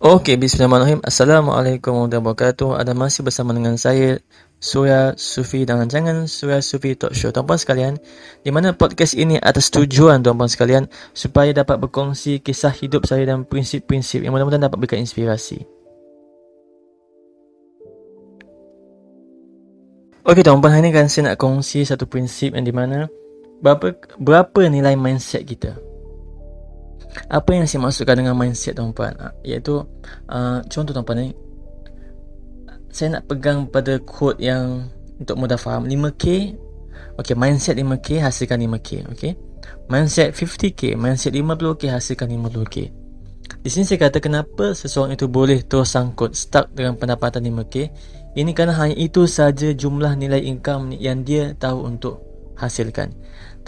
Okey, bismillahirrahmanirrahim. Assalamualaikum warahmatullahi wabarakatuh. Ada masih bersama dengan saya, Surya Sufi dan jangan Surya Sufi Talk Show. Tuan-puan sekalian, di mana podcast ini atas tujuan tuan-puan sekalian supaya dapat berkongsi kisah hidup saya dan prinsip-prinsip yang mudah-mudahan dapat berikan inspirasi. Okey tuan-puan, hari ini kan saya nak kongsi satu prinsip yang di mana berapa, berapa nilai mindset kita apa yang saya maksudkan dengan mindset tuan-puan? Ah, iaitu uh, contoh tuan-puan ni. Saya nak pegang pada quote yang untuk mudah faham. 5k okey mindset 5k hasilkan 5k okey? Mindset 50k mindset 50k hasilkan 50k di sini saya kata kenapa seseorang itu boleh terus sangkut stuck dengan pendapatan 5k ini kerana hanya itu saja jumlah nilai income yang dia tahu untuk hasilkan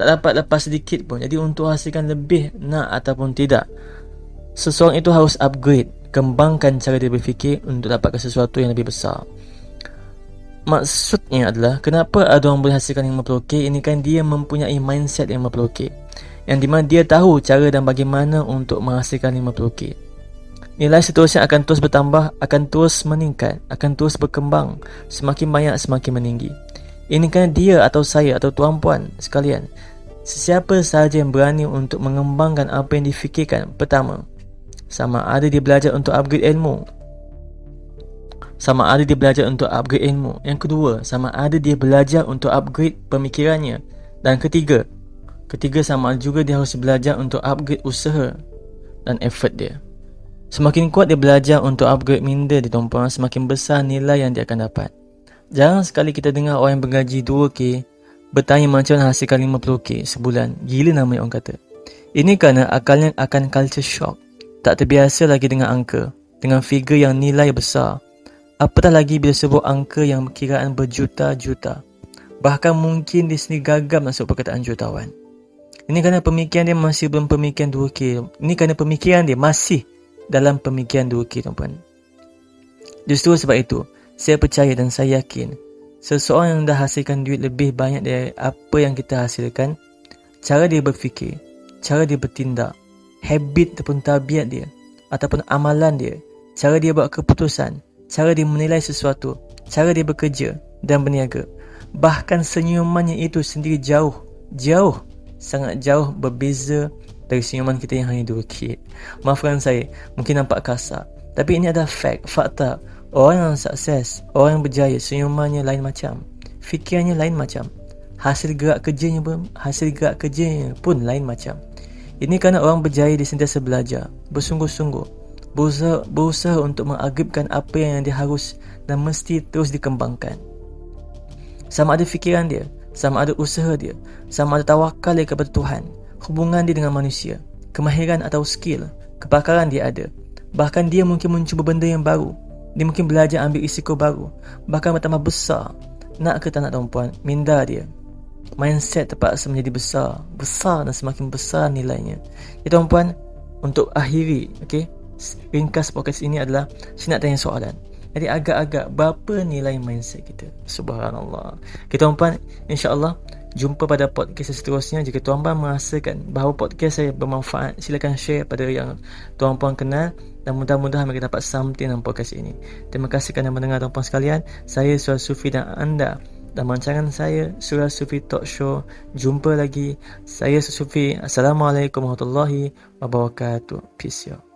tak dapat lepas sedikit pun. Jadi untuk hasilkan lebih nak ataupun tidak seseorang itu harus upgrade kembangkan cara dia berfikir untuk dapatkan sesuatu yang lebih besar. Maksudnya adalah kenapa ada orang boleh hasilkan 50k ini kan dia mempunyai mindset 50k yang dimana dia tahu cara dan bagaimana untuk menghasilkan 50k nilai seterusnya akan terus bertambah akan terus meningkat akan terus berkembang semakin banyak semakin meninggi. Ini kan dia atau saya atau tuan-puan sekalian. Sesiapa sahaja yang berani untuk mengembangkan apa yang difikirkan. Pertama, sama ada dia belajar untuk upgrade ilmu. Sama ada dia belajar untuk upgrade ilmu. Yang kedua, sama ada dia belajar untuk upgrade pemikirannya. Dan ketiga, ketiga sama ada juga dia harus belajar untuk upgrade usaha dan effort dia. Semakin kuat dia belajar untuk upgrade minda di tuan-puan, semakin besar nilai yang dia akan dapat. Jarang sekali kita dengar orang yang bergaji 2K bertanya macam mana hasilkan 50K sebulan. Gila nama orang kata. Ini kerana akalnya akan culture shock. Tak terbiasa lagi dengan angka. Dengan figure yang nilai besar. Apatah lagi bila sebut angka yang kiraan berjuta-juta. Bahkan mungkin dia sendiri gagam masuk perkataan jutawan. Ini kerana pemikiran dia masih belum pemikiran 2K. Ini kerana pemikiran dia masih dalam pemikiran 2K tuan-puan. Justru sebab itu, saya percaya dan saya yakin seseorang yang dah hasilkan duit lebih banyak dari apa yang kita hasilkan, cara dia berfikir, cara dia bertindak, habit ataupun tabiat dia, ataupun amalan dia, cara dia buat keputusan, cara dia menilai sesuatu, cara dia bekerja dan berniaga. Bahkan senyumannya itu sendiri jauh, jauh, sangat jauh berbeza dari senyuman kita yang hanya dua kit. Maafkan saya, mungkin nampak kasar. Tapi ini adalah fact, fakta Orang yang sukses, orang yang berjaya, senyumannya lain macam. Fikirannya lain macam. Hasil gerak kerjanya pun, hasil gerak kerjanya pun lain macam. Ini kerana orang berjaya di sentiasa belajar, bersungguh-sungguh, berusaha, berusaha untuk mengagibkan apa yang dia harus dan mesti terus dikembangkan. Sama ada fikiran dia, sama ada usaha dia, sama ada tawakal dia kepada Tuhan, hubungan dia dengan manusia, kemahiran atau skill, kepakaran dia ada. Bahkan dia mungkin mencuba benda yang baru, dia mungkin belajar ambil risiko baru. Bahkan bertambah besar. Nak ke tak nak tuan-puan? Minda dia. Mindset terpaksa menjadi besar. Besar dan semakin besar nilainya. Ya tuan-puan? Untuk akhiri okay, Ringkas podcast ini adalah Saya nak tanya soalan. Jadi agak-agak Berapa nilai mindset kita? Subhanallah. Okay tuan-puan? InsyaAllah Jumpa pada podcast seterusnya. Jika tuan-puan merasakan Bahawa podcast saya bermanfaat Silakan share pada yang Tuan-puan kenal dan mudah-mudahan mereka dapat something dalam podcast ini. Terima kasih kerana mendengar tuan-puan sekalian. Saya Surah Sufi dan anda dan rancangan saya Surah Sufi Talk Show. Jumpa lagi. Saya Surah Sufi. Assalamualaikum warahmatullahi wabarakatuh. Peace out.